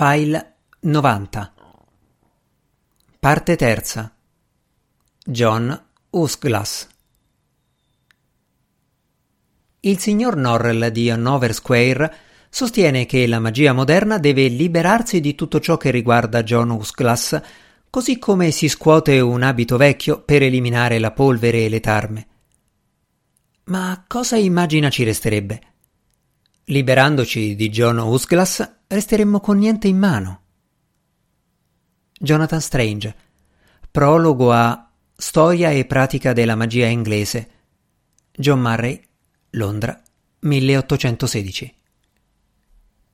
File 90 Parte terza John Usglass Il signor Norrell di Hanover Square sostiene che la magia moderna deve liberarsi di tutto ciò che riguarda John Usglass, così come si scuote un abito vecchio per eliminare la polvere e le tarme. Ma cosa immagina ci resterebbe? Liberandoci di John Usglass resteremmo con niente in mano. Jonathan Strange. Prologo a Storia e pratica della magia inglese. John Murray, Londra, 1816